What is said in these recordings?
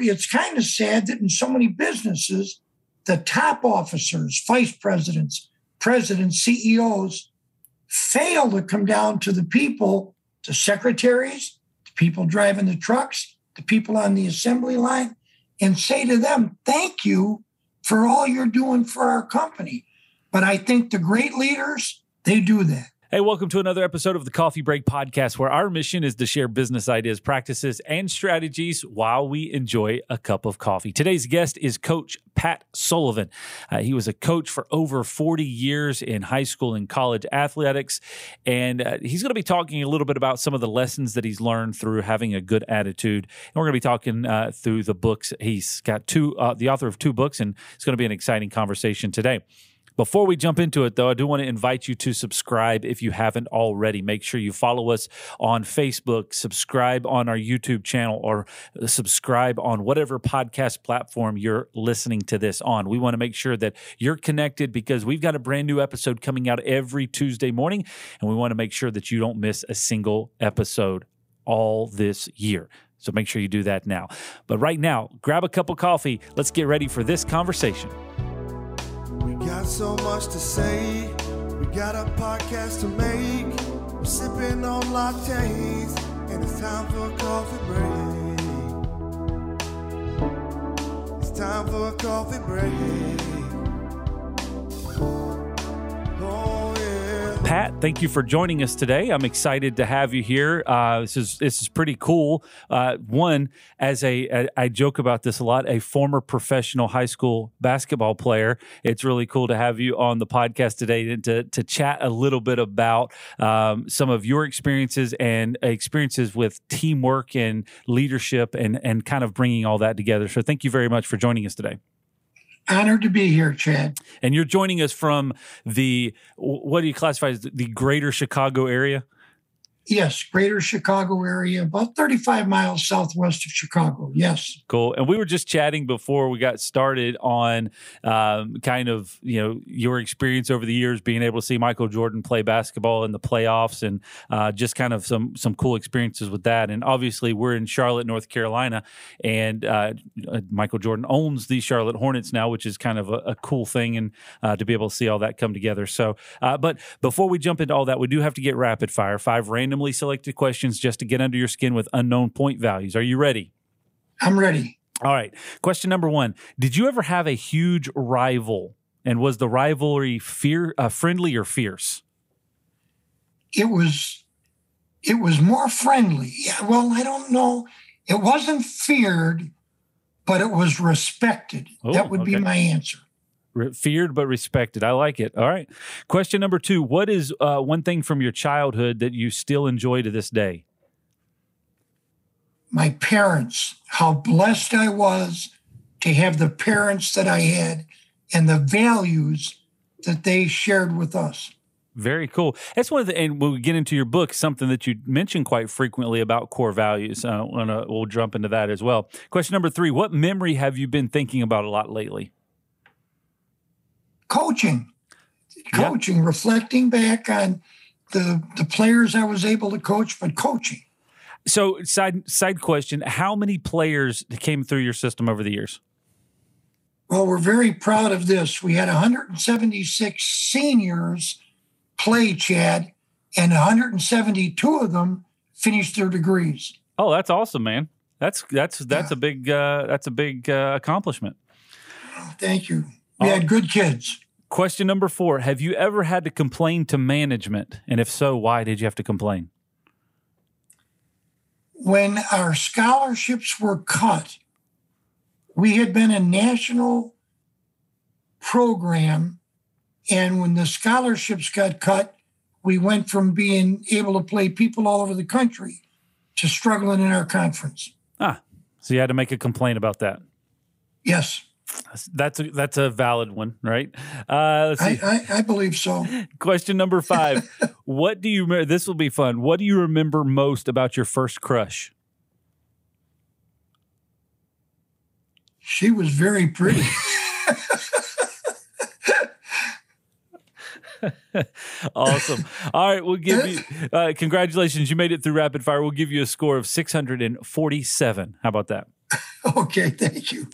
It's kind of sad that in so many businesses, the top officers, vice presidents, presidents, CEOs fail to come down to the people, the secretaries, the people driving the trucks, the people on the assembly line, and say to them, thank you for all you're doing for our company. But I think the great leaders, they do that. Hey, welcome to another episode of the Coffee Break Podcast, where our mission is to share business ideas, practices, and strategies while we enjoy a cup of coffee. Today's guest is Coach Pat Sullivan. Uh, he was a coach for over 40 years in high school and college athletics, and uh, he's going to be talking a little bit about some of the lessons that he's learned through having a good attitude. And we're going to be talking uh, through the books. He's got two, uh, the author of two books, and it's going to be an exciting conversation today. Before we jump into it, though, I do want to invite you to subscribe if you haven't already. Make sure you follow us on Facebook, subscribe on our YouTube channel, or subscribe on whatever podcast platform you're listening to this on. We want to make sure that you're connected because we've got a brand new episode coming out every Tuesday morning, and we want to make sure that you don't miss a single episode all this year. So make sure you do that now. But right now, grab a cup of coffee. Let's get ready for this conversation. So much to say. We got a podcast to make. We're sipping on lattes, and it's time for a coffee break. It's time for a coffee break. Pat, thank you for joining us today. I'm excited to have you here. Uh, this is this is pretty cool. Uh, one, as a, a I joke about this a lot, a former professional high school basketball player. It's really cool to have you on the podcast today and to to chat a little bit about um, some of your experiences and experiences with teamwork and leadership and and kind of bringing all that together. So, thank you very much for joining us today. Honored to be here, Chad. And you're joining us from the what do you classify as the greater Chicago area? Yes, greater Chicago area, about 35 miles southwest of Chicago. Yes. Cool. And we were just chatting before we got started on um, kind of, you know, your experience over the years being able to see Michael Jordan play basketball in the playoffs and uh, just kind of some some cool experiences with that. And obviously, we're in Charlotte, North Carolina, and uh, Michael Jordan owns the Charlotte Hornets now, which is kind of a, a cool thing and uh, to be able to see all that come together. So, uh, but before we jump into all that, we do have to get rapid fire. Five random randomly selected questions just to get under your skin with unknown point values. Are you ready? I'm ready. All right. Question number one Did you ever have a huge rival? And was the rivalry fear, uh, friendly or fierce? It was. It was more friendly. Yeah, well, I don't know. It wasn't feared, but it was respected. Oh, that would okay. be my answer. Re- feared but respected. I like it. All right. Question number two What is uh, one thing from your childhood that you still enjoy to this day? My parents, how blessed I was to have the parents that I had and the values that they shared with us. Very cool. That's one of the, and when we get into your book, something that you mention quite frequently about core values. Uh, wanna, we'll jump into that as well. Question number three What memory have you been thinking about a lot lately? Coaching, coaching, yeah. reflecting back on the the players I was able to coach, but coaching. So side side question: How many players came through your system over the years? Well, we're very proud of this. We had 176 seniors play, Chad, and 172 of them finished their degrees. Oh, that's awesome, man. That's that's that's yeah. a big uh, that's a big uh, accomplishment. Thank you. We had good kids. Question number four Have you ever had to complain to management? And if so, why did you have to complain? When our scholarships were cut, we had been a national program. And when the scholarships got cut, we went from being able to play people all over the country to struggling in our conference. Ah, so you had to make a complaint about that? Yes. That's a, that's a valid one, right? Uh, let's see. I, I, I believe so. Question number five: What do you? remember? This will be fun. What do you remember most about your first crush? She was very pretty. awesome. All right, we'll give you uh, congratulations. You made it through rapid fire. We'll give you a score of 647. How about that? Okay, thank you.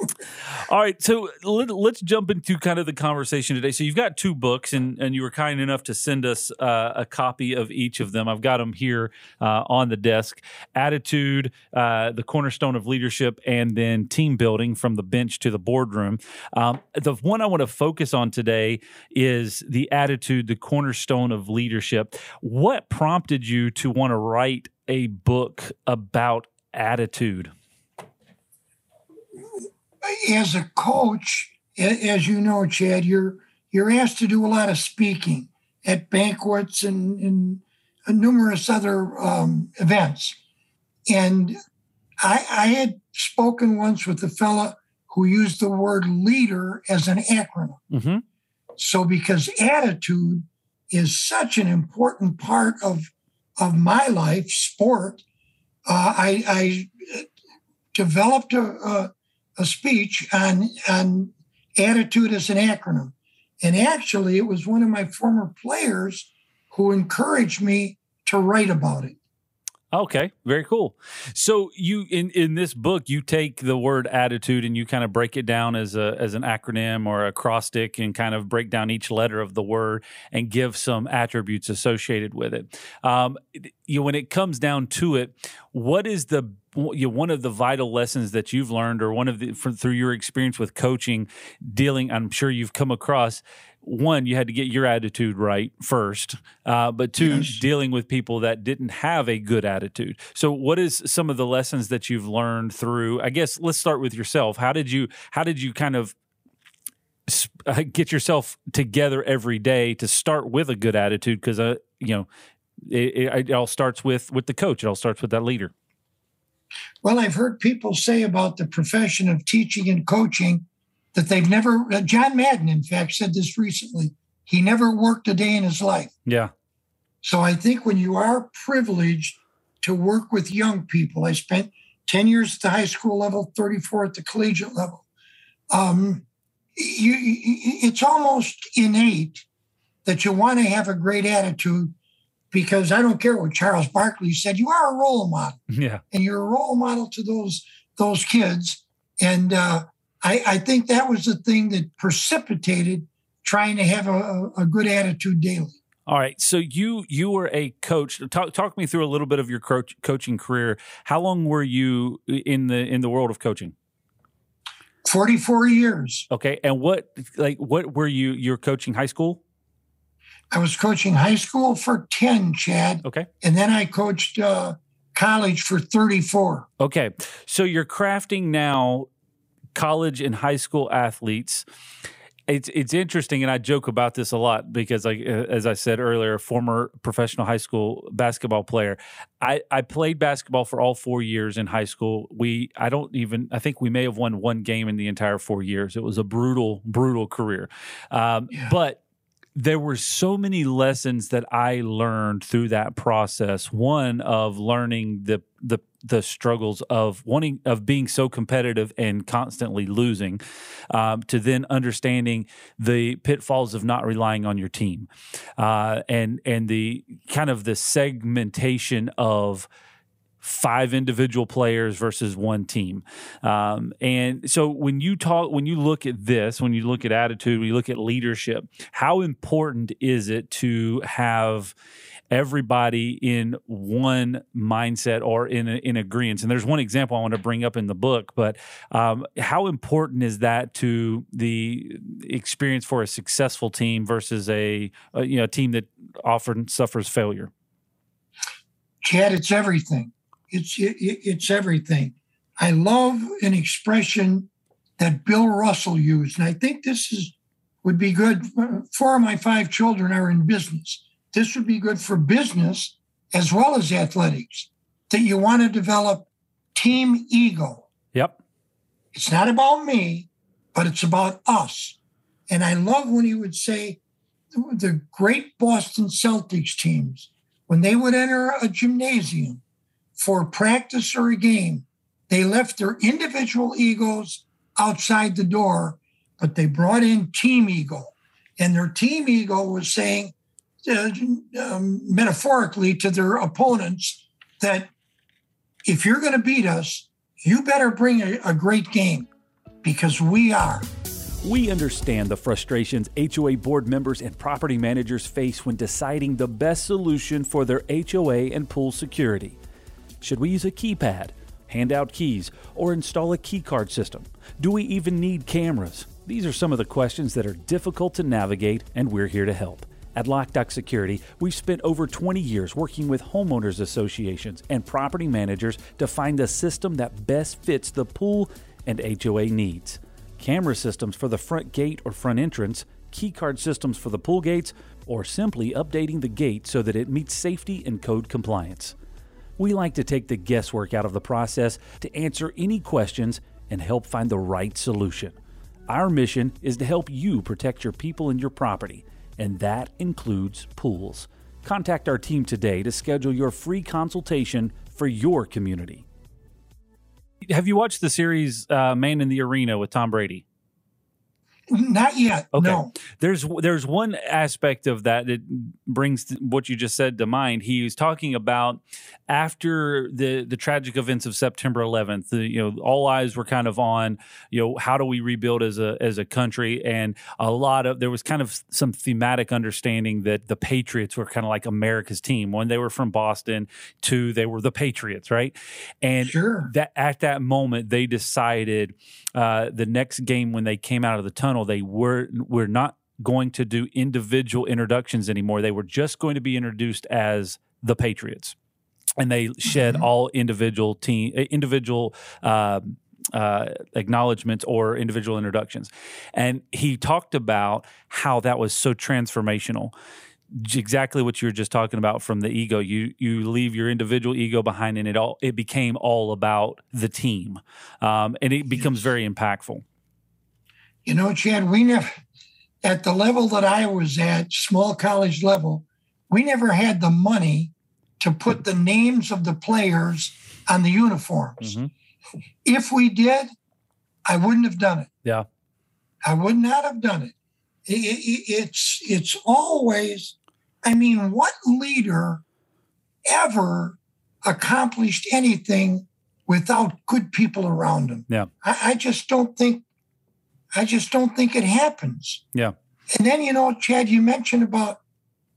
All right, so let, us jump into kind of the conversation today. So you've got two books, and, and you were kind enough to send us uh, a copy of each of them. I've got them here uh, on the desk: Attitude, uh, the cornerstone of leadership, and then Team Building from the bench to the boardroom. Um, the one I want to focus on today is the Attitude, the cornerstone of leadership. What prompted you to want to write a book about attitude? As a coach, as you know, Chad, you're you're asked to do a lot of speaking at banquets and, and numerous other um, events. And I, I, had spoken once with a fella who used the word leader as an acronym. Mm-hmm. So, because attitude is such an important part of of my life, sport, uh, I, I, developed a, a, a speech on on attitude as an acronym. And actually, it was one of my former players who encouraged me to write about it. Okay, very cool. So you in in this book you take the word attitude and you kind of break it down as a as an acronym or acrostic and kind of break down each letter of the word and give some attributes associated with it. Um, you know, when it comes down to it, what is the you know, one of the vital lessons that you've learned or one of the from, through your experience with coaching dealing i'm sure you've come across one you had to get your attitude right first uh, but two yes. dealing with people that didn't have a good attitude. So what is some of the lessons that you've learned through i guess let's start with yourself. How did you how did you kind of uh, get yourself together every day to start with a good attitude? Because uh, you know it, it, it all starts with with the coach. It all starts with that leader well, I've heard people say about the profession of teaching and coaching that they've never, uh, John Madden, in fact, said this recently. He never worked a day in his life. Yeah. So I think when you are privileged to work with young people, I spent 10 years at the high school level, 34 at the collegiate level. Um, you, it's almost innate that you want to have a great attitude because I don't care what Charles Barkley said. You are a role model, yeah, and you're a role model to those those kids. And uh, I, I, think that was the thing that precipitated trying to have a, a good attitude daily. All right, so you you were a coach. Talk talk me through a little bit of your coach, coaching career. How long were you in the in the world of coaching? 44 years. Okay. And what like what were you you're coaching high school? I was coaching high school for 10, Chad. Okay. And then I coached uh, college for 34. Okay. So you're crafting now college and high school athletes. It's it's interesting, and I joke about this a lot because, like as I said earlier, former professional high school basketball player. I I played basketball for all four years in high school. We I don't even I think we may have won one game in the entire four years. It was a brutal brutal career, um, yeah. but there were so many lessons that I learned through that process. One of learning the the the struggles of wanting of being so competitive and constantly losing, um, to then understanding the pitfalls of not relying on your team, uh, and and the kind of the segmentation of five individual players versus one team. Um, and so when you talk, when you look at this, when you look at attitude, when you look at leadership, how important is it to have everybody in one mindset or in in agreement? And there's one example I want to bring up in the book, but um, how important is that to the experience for a successful team versus a, a you know a team that often suffers failure? Chad, it's everything. It's it, it's everything. I love an expression that Bill Russell used, and I think this is would be good. Four of my five children are in business. This would be good for business as well as athletics. That you want to develop team ego. Yep. It's not about me, but it's about us. And I love when he would say the great Boston Celtics teams, when they would enter a gymnasium, for practice or a game. They left their individual egos outside the door, but they brought in team ego. And their team ego was saying, uh, um, metaphorically, to their opponents that if you're going to beat us, you better bring a, a great game because we are. We understand the frustrations HOA board members and property managers face when deciding the best solution for their HOA and pool security. Should we use a keypad, hand out keys, or install a keycard system? Do we even need cameras? These are some of the questions that are difficult to navigate, and we're here to help. At LockDoc Security, we've spent over 20 years working with homeowners associations and property managers to find the system that best fits the pool and HOA needs. Camera systems for the front gate or front entrance, keycard systems for the pool gates, or simply updating the gate so that it meets safety and code compliance. We like to take the guesswork out of the process to answer any questions and help find the right solution. Our mission is to help you protect your people and your property and that includes pools. Contact our team today to schedule your free consultation for your community. Have you watched the series uh, Man in the Arena with Tom Brady? Not yet. Okay. No. There's there's one aspect of that that brings what you just said to mind. He was talking about after the the tragic events of September 11th. The, you know, all eyes were kind of on you know how do we rebuild as a as a country, and a lot of there was kind of some thematic understanding that the Patriots were kind of like America's team. When they were from Boston, two they were the Patriots, right? And sure. that at that moment they decided uh, the next game when they came out of the tunnel, they were were not going to do individual introductions anymore. They were just going to be introduced as the Patriots, and they shed mm-hmm. all individual team uh, individual. Uh, uh, acknowledgments or individual introductions. And he talked about how that was so transformational exactly what you were just talking about from the ego you you leave your individual ego behind and it all it became all about the team um, and it becomes very impactful you know chad we never at the level that i was at small college level we never had the money to put the names of the players on the uniforms mm-hmm. if we did i wouldn't have done it yeah i would not have done it it's it's always I mean, what leader ever accomplished anything without good people around him? Yeah. I, I just don't think I just don't think it happens. Yeah. And then, you know, Chad, you mentioned about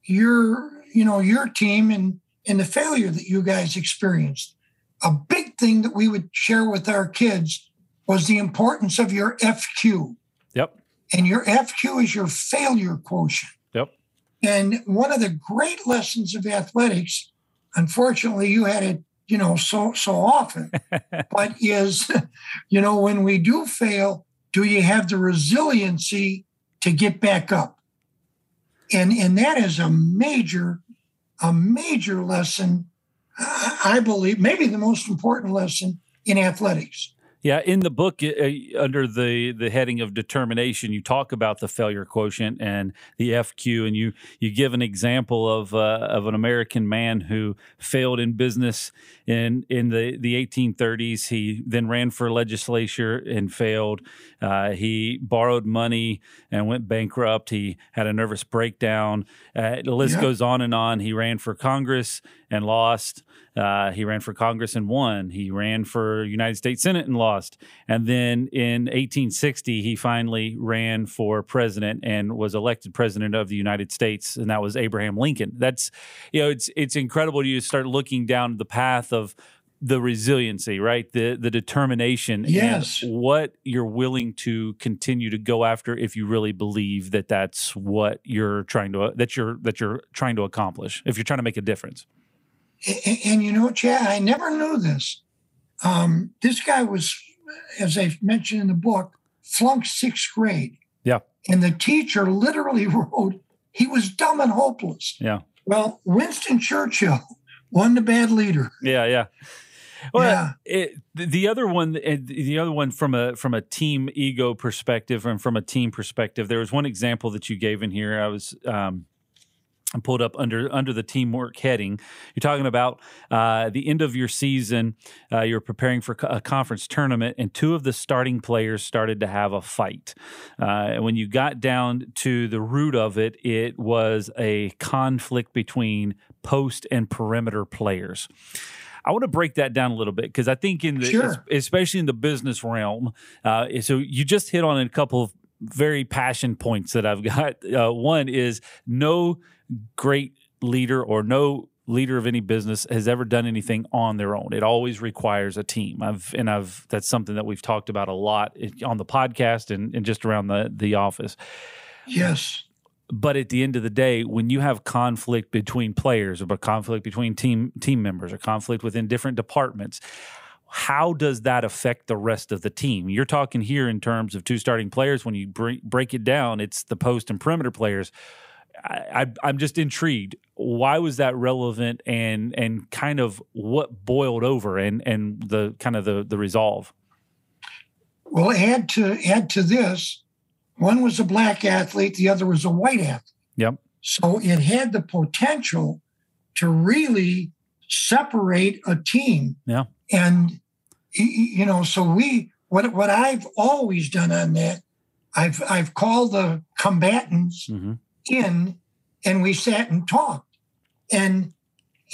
your, you know, your team and and the failure that you guys experienced. A big thing that we would share with our kids was the importance of your FQ. Yep. And your FQ is your failure quotient. Yep. And one of the great lessons of athletics, unfortunately, you had it, you know, so so often, but is, you know, when we do fail, do you have the resiliency to get back up? And and that is a major, a major lesson, I believe, maybe the most important lesson in athletics. Yeah, in the book, uh, under the the heading of determination, you talk about the failure quotient and the FQ, and you you give an example of uh, of an American man who failed in business in in the the 1830s. He then ran for legislature and failed. Uh, he borrowed money and went bankrupt. He had a nervous breakdown. Uh, the list yeah. goes on and on. He ran for Congress and lost. Uh, he ran for Congress and won. He ran for United States Senate and lost. And then in 1860, he finally ran for president and was elected president of the United States, and that was Abraham Lincoln. That's you know, it's it's incredible. You start looking down the path of the resiliency, right? The the determination, yes. what you're willing to continue to go after if you really believe that that's what you're trying to that you're that you're trying to accomplish. If you're trying to make a difference. And, and you know, Chad, I never knew this. Um, this guy was, as I mentioned in the book, flunked sixth grade. Yeah. And the teacher literally wrote, he was dumb and hopeless. Yeah. Well, Winston Churchill won the bad leader. Yeah, yeah. Well, yeah. It, the other one, the other one from a from a team ego perspective and from a team perspective, there was one example that you gave in here. I was um, and pulled up under under the teamwork heading. You're talking about uh, the end of your season. Uh, you're preparing for a conference tournament, and two of the starting players started to have a fight. Uh, and when you got down to the root of it, it was a conflict between post and perimeter players. I want to break that down a little bit because I think in the Sure. especially in the business realm, uh, so you just hit on a couple of very passion points that I've got. Uh, one is no great leader or no leader of any business has ever done anything on their own. It always requires a team. I've and I've that's something that we've talked about a lot on the podcast and, and just around the the office. Yes. But at the end of the day, when you have conflict between players or conflict between team team members or conflict within different departments, how does that affect the rest of the team? You're talking here in terms of two starting players. When you break, break it down, it's the post and perimeter players. I, I'm just intrigued. Why was that relevant, and and kind of what boiled over, and and the kind of the the resolve? Well, add to add to this, one was a black athlete, the other was a white athlete. Yep. So it had the potential to really separate a team. Yeah. And you know, so we what what I've always done on that, I've I've called the combatants Mm-hmm. in and we sat and talked. And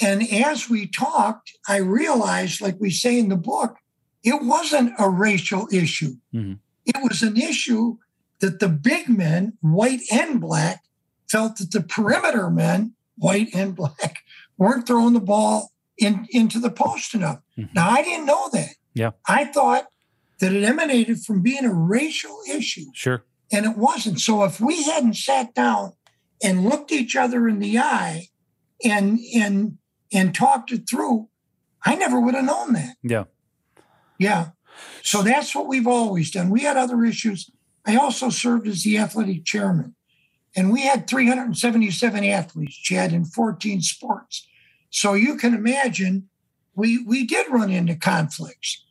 and as we talked, I realized, like we say in the book, it wasn't a racial issue. Mhm. It was an issue that the big men, white and black, felt that the perimeter men, white and black, weren't throwing the ball in, into the post enough. Mhm. Now I didn't know that. Yeah. I thought that it emanated from being a racial issue Sure. and it wasn't. So if we hadn't sat down and looked each other in the eye and and and talked it through, I never would have known that. Yeah. Yeah. So that's what we've always done. We had other issues. I also served as the athletic chairman, and we had 377 athletes, Chad, in 14 sports. So you can imagine we we did run into conflicts.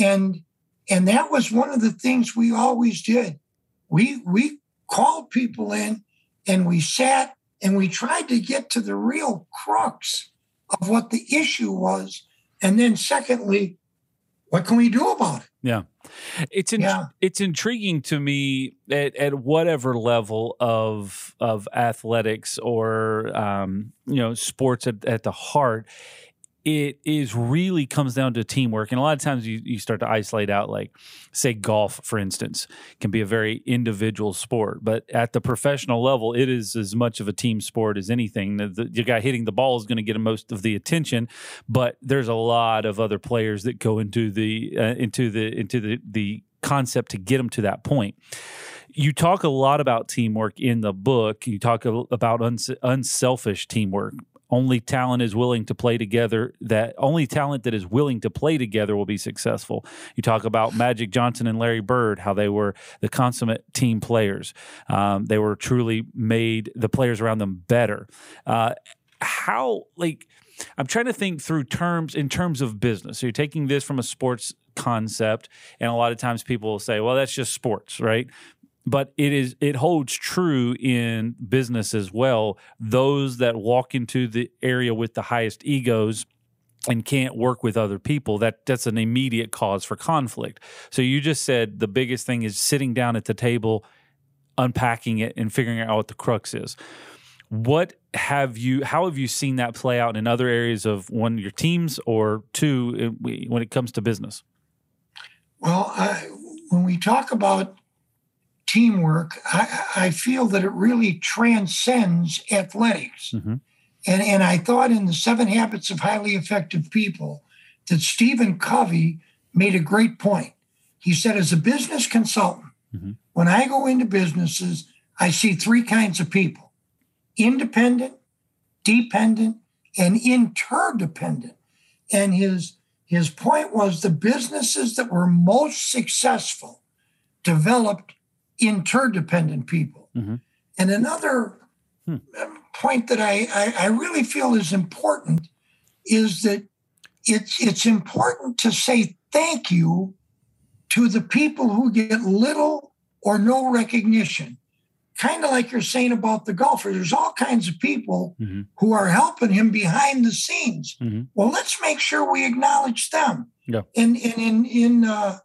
And and that was one of the things we always did. We we called people in and we sat and we tried to get to the real crux of what the issue was. And then secondly, what can we do about it? Yeah. It's in, Yeah. it's intriguing to me at, at whatever level of of athletics or um, you know sports at, at the heart. It is really comes down to teamwork, and a lot of times you, you start to isolate out, like say golf, for instance, can be a very individual sport, but at the professional level, it is as much of a team sport as anything. The, the, the guy hitting the ball is going to get most of the attention, but there's a lot of other players that go into the uh, into the into the the concept to get them to that point. You talk a lot about teamwork in the book. You talk about uns- unselfish teamwork. Only talent is willing to play together. That only talent that is willing to play together will be successful. You talk about Magic Johnson and Larry Bird, how they were the consummate team players. Um, they were truly made the players around them better. Uh, how like I'm trying to think through terms in terms of business. So you're taking this from a sports concept, and a lot of times people will say, "Well, that's just sports, right?" But it is it holds true in business as well. Those that walk into the area with the highest egos and can't work with other people that that's an immediate cause for conflict. So you just said the biggest thing is sitting down at the table, unpacking it and figuring out what the crux is. What have you? How have you seen that play out in other areas of one your teams or two uh, when it comes to business? Well, I, when we talk about teamwork, I, I feel that it really transcends athletics. Mm-hmm. And, and I thought in the Seven Habits of Highly Effective People that Stephen Covey made a great point. He said, as a business consultant, Mhm. when I go into businesses, I see three kinds of people independent, dependent, and interdependent. And his, his point was the businesses that were most successful developed interdependent people. Mhm. And another Hmm. um, point that I, I, I really feel is important is that it's it's important to say thank you to the people who get little or no recognition. Kind of like you're saying about the golfer. There's all kinds of people Mhm. who are helping him behind the scenes. Mhm. Well, let's make sure we acknowledge them. Yeah. In in in in uh,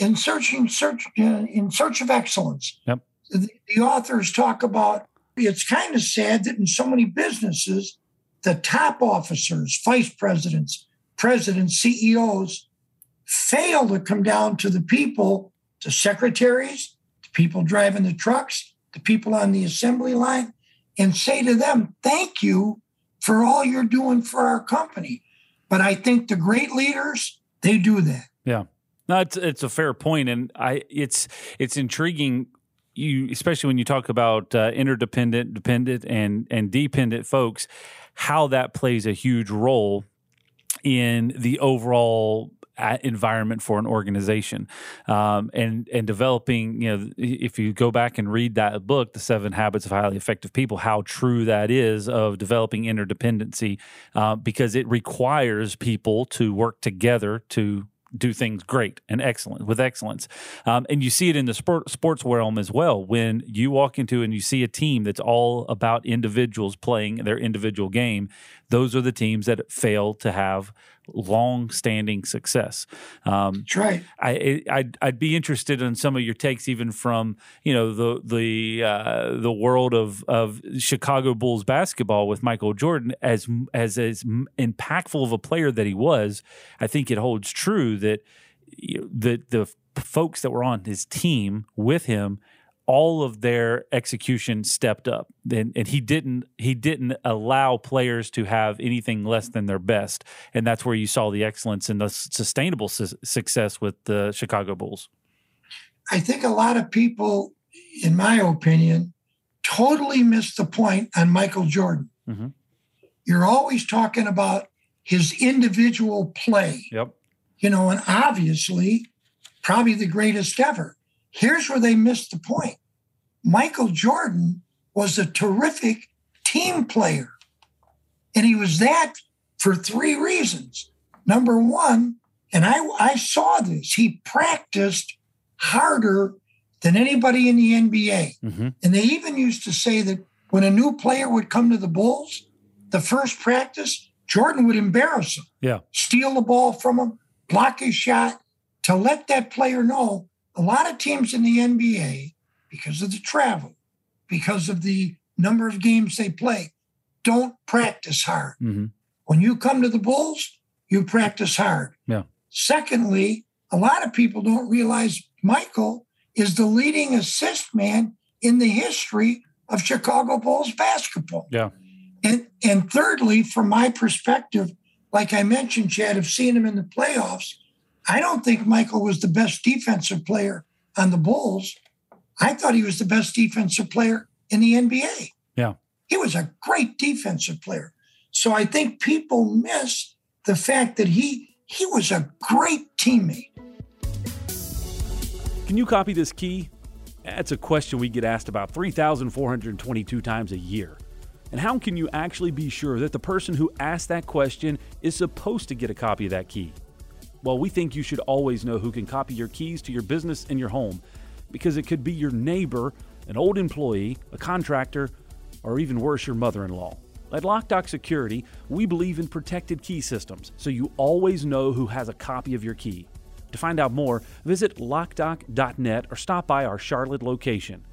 in searching search uh, in search of excellence. Yep. The, the authors talk about it's kind of sad that in so many businesses, the top officers, vice presidents, presidents, CEOs fail to come down to the people, to secretaries, the people driving the trucks, the people on the assembly line, and say to them, thank you for all you're doing for our company. But I think the great leaders, they do that. Yeah. No, it's, it's a fair point, and I it's it's intriguing. You especially when you talk about uh, interdependent, dependent, and and dependent folks, how that plays a huge role in the overall environment for an organization um, and and developing you know if you go back and read that book the seven habits of highly effective people how true that is of developing interdependency uh, because it requires people to work together to do things great and excellent with excellence. Um, and you see it in the sport, sports realm as well. When you walk into and you see a team that's all about individuals playing their individual game, those are the teams that fail to have long-standing success. Um, That's right. I, I'd, I'd be interested in some of your takes, even from you know the the uh, the world of of Chicago Bulls basketball with Michael Jordan as as as impactful of a player that he was. I think it holds true that you know, the the folks that were on his team with him all of their execution stepped up. And, and, he didn't he didn't allow players to have anything less than their best. And that's where you saw the excellence and the sustainable su- success with the chicago bulls. I think a lot of people in my opinion totally missed the point on michael jordan. Mm-hmm. you're always talking about his individual play. Yep. You know and obviously probably the greatest ever Here's where they missed the point. Michael Jordan was a terrific team player. And he was that for three reasons. Number one, and I, I saw this, he practiced harder than anybody in the NBA. Mm-hmm. And they even used to say that when a new player would come to the Bulls, the first practice, Jordan would embarrass him. Yeah. Steal the ball from him, block his shot to let that player know a lot of teams in the NBA, because of the travel, because of the number of games they play, don't practice hard. Mm-hmm. When you come to the Bulls, you practice hard. Yeah. Secondly, a lot of people don't realize Michael is the leading assist man in the history of Chicago Bulls basketball. Yeah. And and thirdly, from my perspective, like I mentioned, Chad, of seeing him in the playoffs, I don't think Michael was the best defensive player on the Bulls. I thought he was the best defensive player in the NBA. Yeah. He was a great defensive player. So I think people miss the fact that he he was a great teammate. Can you copy this key? That's a question we get asked about 3,422 times a year. And how can you actually be sure that the person who asked that question is supposed to get a copy of that key? Well, we think you should always know who can copy your keys to your business and your home because it could be your neighbor, an old employee, a contractor, or even worse, your mother in law. At LockDoc Security, we believe in protected key systems, so you always know who has a copy of your key. To find out more, visit lockdoc.net or stop by our Charlotte location.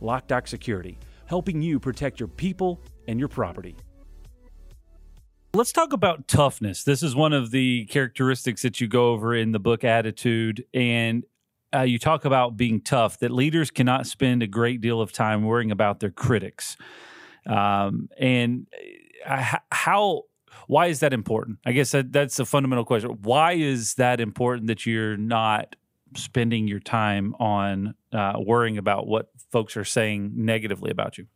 LockDoc Security, helping you protect your people and your property. Let's talk about toughness. This is one of the characteristics that you go over in the book Attitude. And uh, you talk about being tough, that leaders cannot spend a great deal of time worrying about their critics. Um, and uh, how, why is that important? I guess that, that's a fundamental question. Why is that important that you're not spending your time on uh, worrying about what folks are saying negatively about you?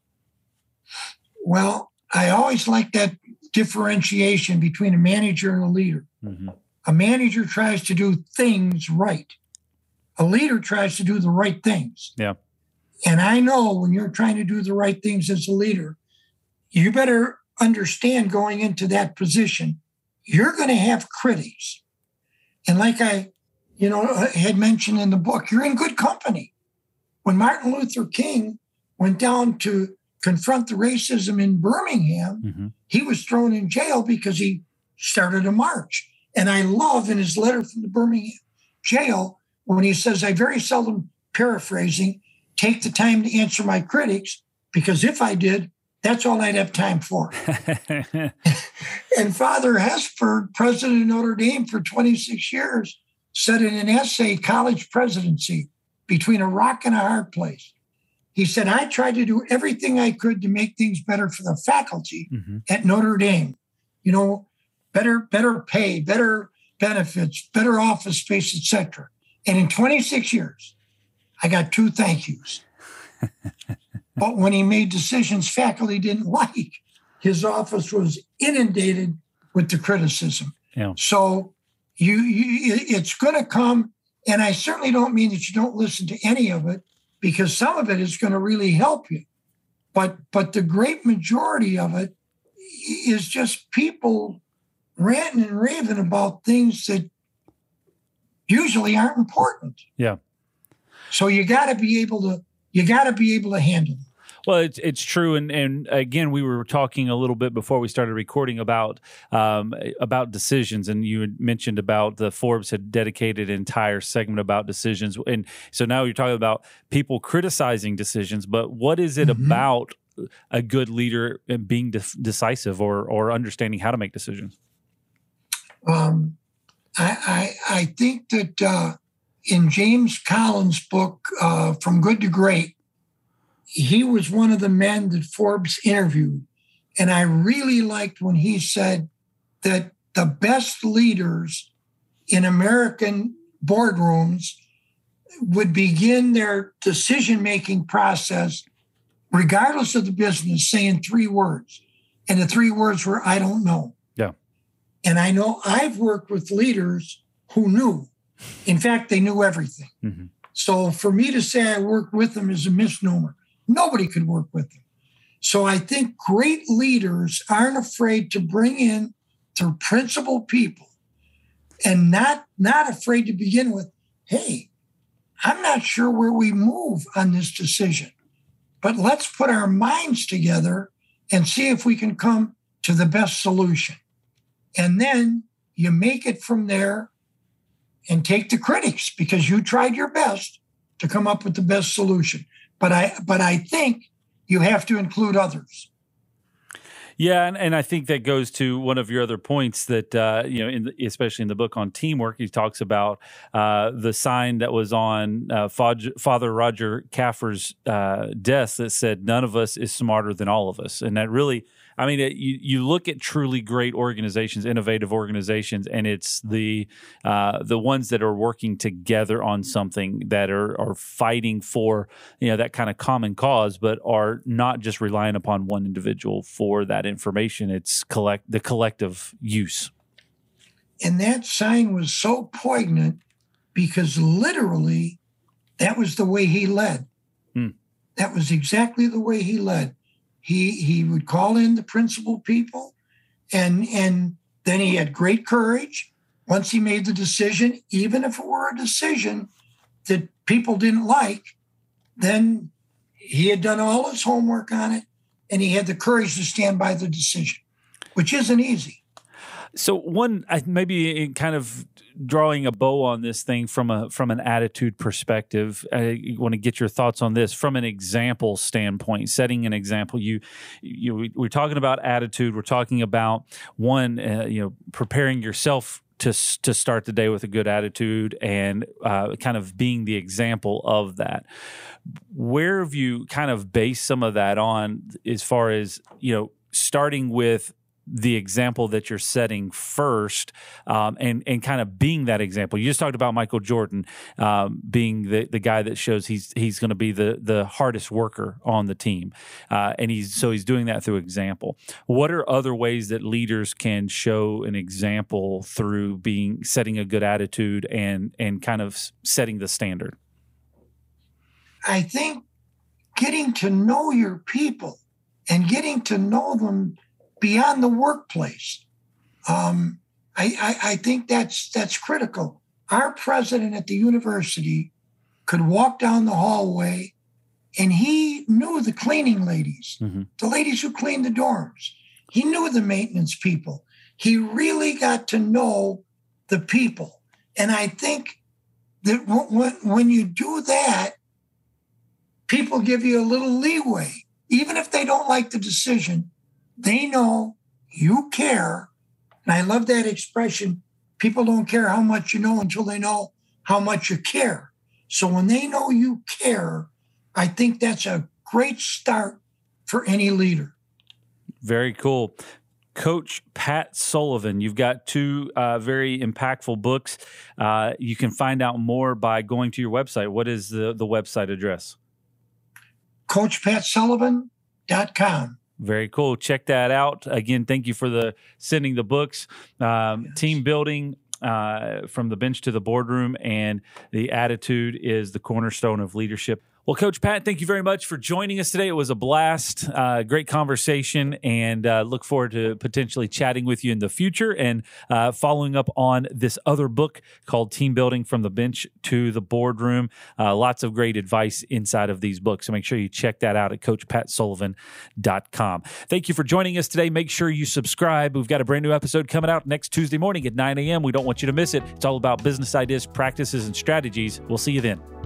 Well, I always like that differentiation between a manager and a leader. Mm-hmm. A manager tries to do things right. A leader tries to do the right things. Yeah. And I know when you're trying to do the right things as a leader, you better understand going into that position, you're going to have critics. And like I, you know, had mentioned in the book, you're in good company. When Martin Luther King went down to confront the racism in Birmingham, mm-hmm. he was thrown in jail because he started a march. And I love in his letter from the Birmingham jail when he says, I very seldom paraphrasing, take the time to answer my critics, because if I did, That's all I'd have time for. and Father Hesburgh, president of Notre Dame for 26 years, said in an essay, College Presidency, between a rock and a hard place. He said, I tried to do everything I could to make things better for the faculty mm-hmm. at Notre Dame. You know, better, better pay, better benefits, better office space, etc. And in 26 years, I got two thank yous. but when he made decisions faculty didn't like, his office was inundated with the criticism. Yeah. So you, you it's going to come, and I certainly don't mean that you don't listen to any of it, because some of it is going to really help you. But but the great majority of it is just people ranting and raving about things that usually aren't important. Yeah. So you got to be able to you got to be able to handle it. Well, it's it's true, and and again, we were talking a little bit before we started recording about um, about decisions, and you mentioned about the Forbes had dedicated an entire segment about decisions, and so now you're talking about people criticizing decisions, but what is it mm-hmm. about a good leader being de- decisive or or understanding how to make decisions? Um, I, I I think that uh, in James Collins' book uh, From Good to Great he was one of the men that Forbes interviewed. And I really liked when he said that the best leaders in American boardrooms would begin their decision making process, regardless of the business, saying three words. And the three words were, I don't know. Yeah. And I know I've worked with leaders who knew. In fact, they knew everything. Mm-hmm. So for me to say I worked with them is a misnomer. Nobody could work with them. So I think great leaders aren't afraid to bring in their principal people and not not afraid to begin with, hey, I'm not sure where we move on this decision, but let's put our minds together and see if we can come to the best solution. And then you make it from there and take the critics because you tried your best to come up with the best solution but I but I think you have to include others. Yeah, and, and I think that goes to one of your other points that uh, you know, in the, especially in the book on teamwork, he talks about uh, the sign that was on uh, Father Roger Caffer's uh, desk that said, "None of us is smarter than all of us," and that really I mean, it, you you look at truly great organizations, innovative organizations, and it's the uh, the ones that are working together on something that are are fighting for you know that kind of common cause, but are not just relying upon one individual for that information. It's collect the collective use. And that sign was so poignant because literally that was the way he led. Hmm. That was exactly the way he led he he would call in the principal people and and then he had great courage. Once he made the decision even if it were a decision that people didn't like then he had done all his homework on it and he had the courage to stand by the decision which isn't easy. So one maybe in kind of drawing a bow on this thing from a from an attitude perspective. I want to get your thoughts on this from an example standpoint, setting an example. You you we're talking about attitude. We're talking about one, uh, you know, preparing yourself to to start the day with a good attitude and uh, kind of being the example of that. Where have you kind of based some of that on, as far as you know, starting with the example that you're setting first um, and and kind of being that example. You just talked about Michael Jordan um, being the, the guy that shows he's he's going to be the the hardest worker on the team, uh, and he's so he's doing that through example. What are other ways that leaders can show an example through being setting a good attitude and and kind of setting the standard? I think getting to know your people and getting to know them beyond the workplace. Um, I, I, I think that's that's critical. Our president at the university could walk down the hallway and he knew the cleaning ladies, mm-hmm. the ladies who cleaned the dorms. He knew the maintenance people. He really got to know the people. And I think that when, when you do that, people give you a little leeway even if they don't like the decision, they know you care. And I love that expression. People don't care how much you know until they know how much you care. So when they know you care, I think that's a great start for any leader. Very cool. Coach Pat Sullivan. You've got two uh, very impactful books. Uh, you can find out more by going to your website. What is the, the website address? CoachPatSullivan.com. Very cool. Check that out. Again, thank you for the sending the books. Um, yes. Team building uh, from the bench to the boardroom, and the attitude is the cornerstone of leadership. Well, Coach Pat, thank you very much for joining us today. It was a blast, uh, great conversation, and uh, look forward to potentially chatting with you in the future and uh, following up on this other book called Team Building from the Bench to the Boardroom. Uh, lots of great advice inside of these books. So make sure you check that out at CoachPatSullivan.com. Thank you for joining us today. Make sure you subscribe. We've got a brand new episode coming out next Tuesday morning at 9 a.m. We don't want you to miss it. It's all about business ideas, practices, and strategies. We'll see you then.